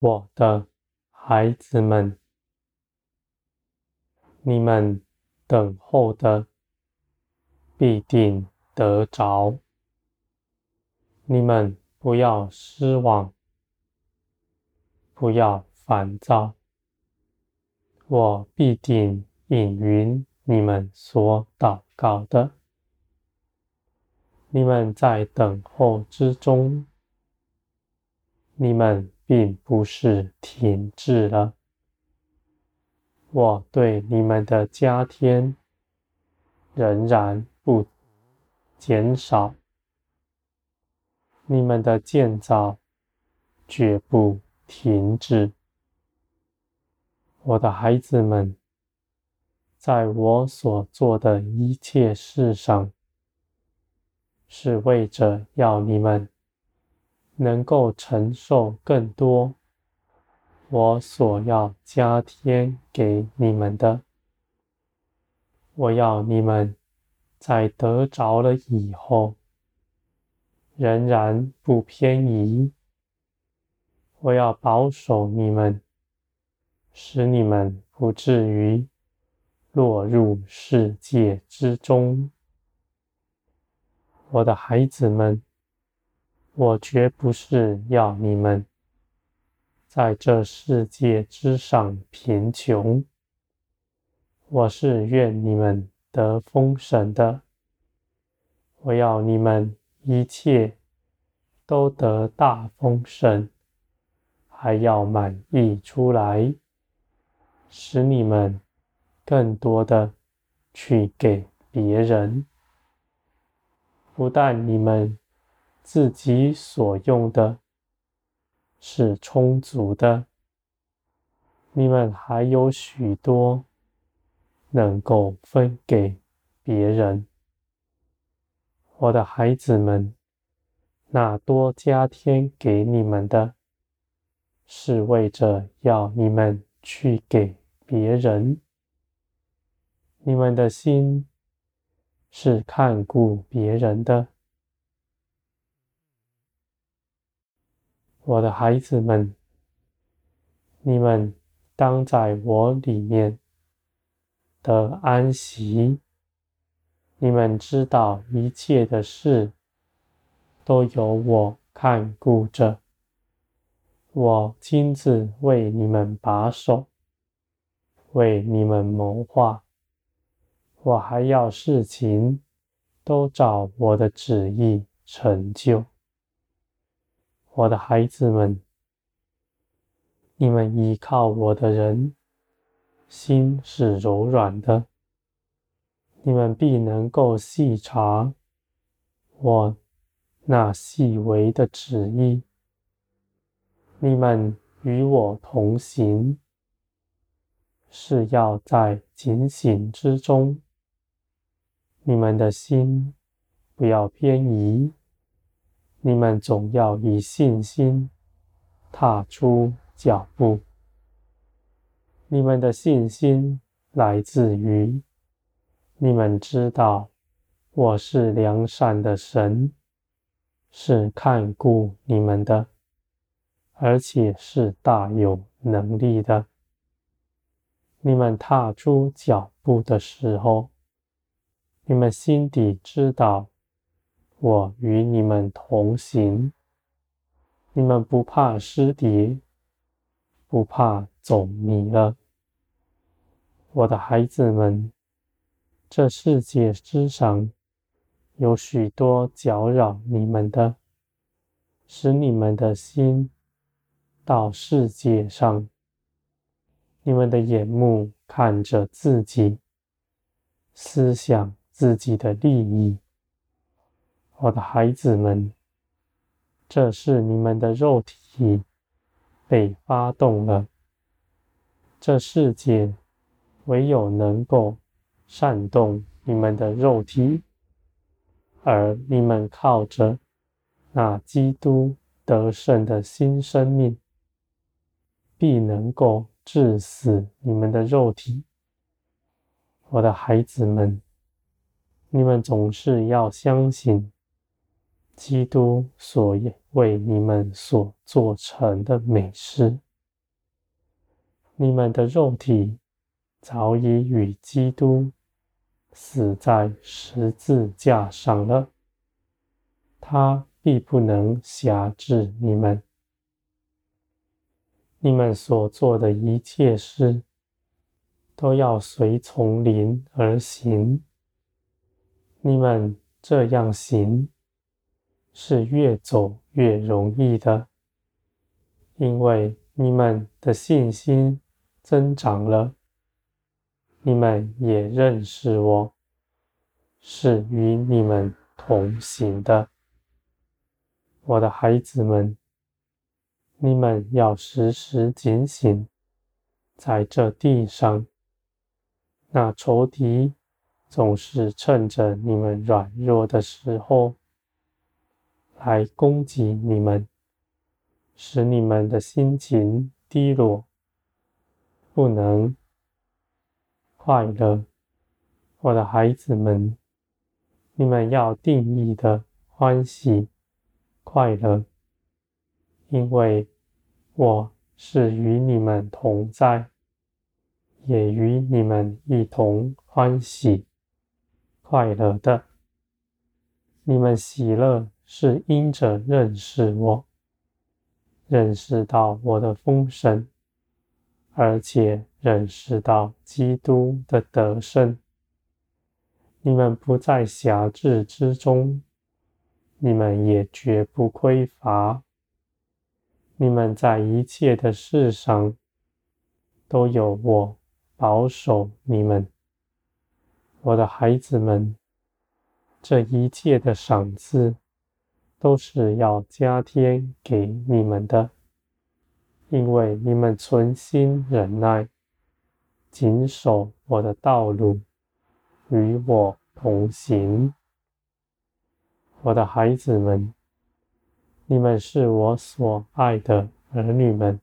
我的孩子们，你们等候的必定得着，你们不要失望，不要烦躁，我必定应允你们所祷告的。你们在等候之中，你们并不是停滞了。我对你们的加添仍然不减少，你们的建造绝不停止。我的孩子们，在我所做的一切事上，是为着要你们能够承受更多我所要加添给你们的。我要你们在得着了以后，仍然不偏移。我要保守你们，使你们不至于落入世界之中。我的孩子们，我绝不是要你们在这世界之上贫穷，我是愿你们得丰盛的。我要你们一切都得大丰盛，还要满溢出来，使你们更多的去给别人。不但你们自己所用的是充足的，你们还有许多能够分给别人。我的孩子们，那多加添给你们的，是为着要你们去给别人。你们的心。是看顾别人的，我的孩子们，你们当在我里面的安息。你们知道一切的事都由我看顾着，我亲自为你们把守，为你们谋划。我还要事情都照我的旨意成就。我的孩子们，你们依靠我的人，心是柔软的，你们必能够细察我那细微的旨意。你们与我同行，是要在警醒之中。你们的心不要偏移，你们总要以信心踏出脚步。你们的信心来自于你们知道我是良善的神，是看顾你们的，而且是大有能力的。你们踏出脚步的时候，你们心底知道，我与你们同行。你们不怕失跌，不怕走迷了。我的孩子们，这世界之上有许多搅扰你们的，使你们的心到世界上，你们的眼目看着自己，思想。自己的利益，我的孩子们，这是你们的肉体被发动了。这世界唯有能够煽动你们的肉体，而你们靠着那基督得胜的新生命，必能够致死你们的肉体，我的孩子们。你们总是要相信，基督所为你们所做成的美事，你们的肉体早已与基督死在十字架上了，他必不能辖制你们。你们所做的一切事，都要随从灵而行。你们这样行，是越走越容易的，因为你们的信心增长了。你们也认识我，是与你们同行的，我的孩子们。你们要时时警醒，在这地上，那仇敌总是趁着你们软弱的时候来攻击你们，使你们的心情低落，不能快乐。我的孩子们，你们要定义的欢喜快乐。因为我是与你们同在，也与你们一同欢喜快乐的。你们喜乐是因着认识我，认识到我的丰盛，而且认识到基督的得胜。你们不在辖制之中，你们也绝不匮乏。你们在一切的事上都有我保守你们，我的孩子们。这一切的赏赐都是要加添给你们的，因为你们存心忍耐，谨守我的道路，与我同行，我的孩子们。你们是我所爱的儿女们，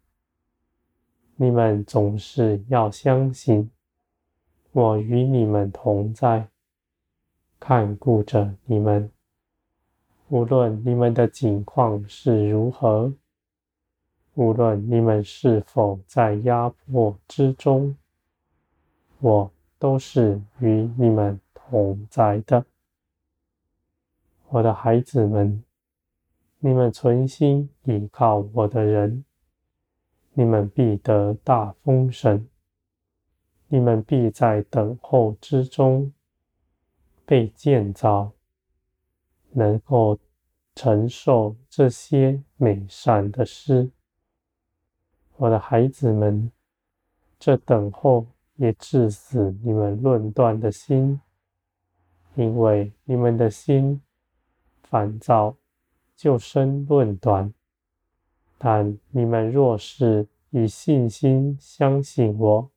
你们总是要相信，我与你们同在，看顾着你们。无论你们的境况是如何，无论你们是否在压迫之中，我都是与你们同在的，我的孩子们。你们存心倚靠我的人，你们必得大丰盛；你们必在等候之中被建造，能够承受这些美善的事。我的孩子们，这等候也致死你们论断的心，因为你们的心烦躁。就生论断，但你们若是以信心相信我，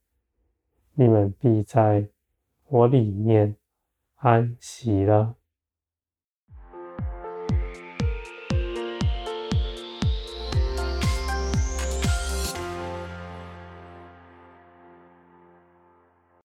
你们必在我里面安息了。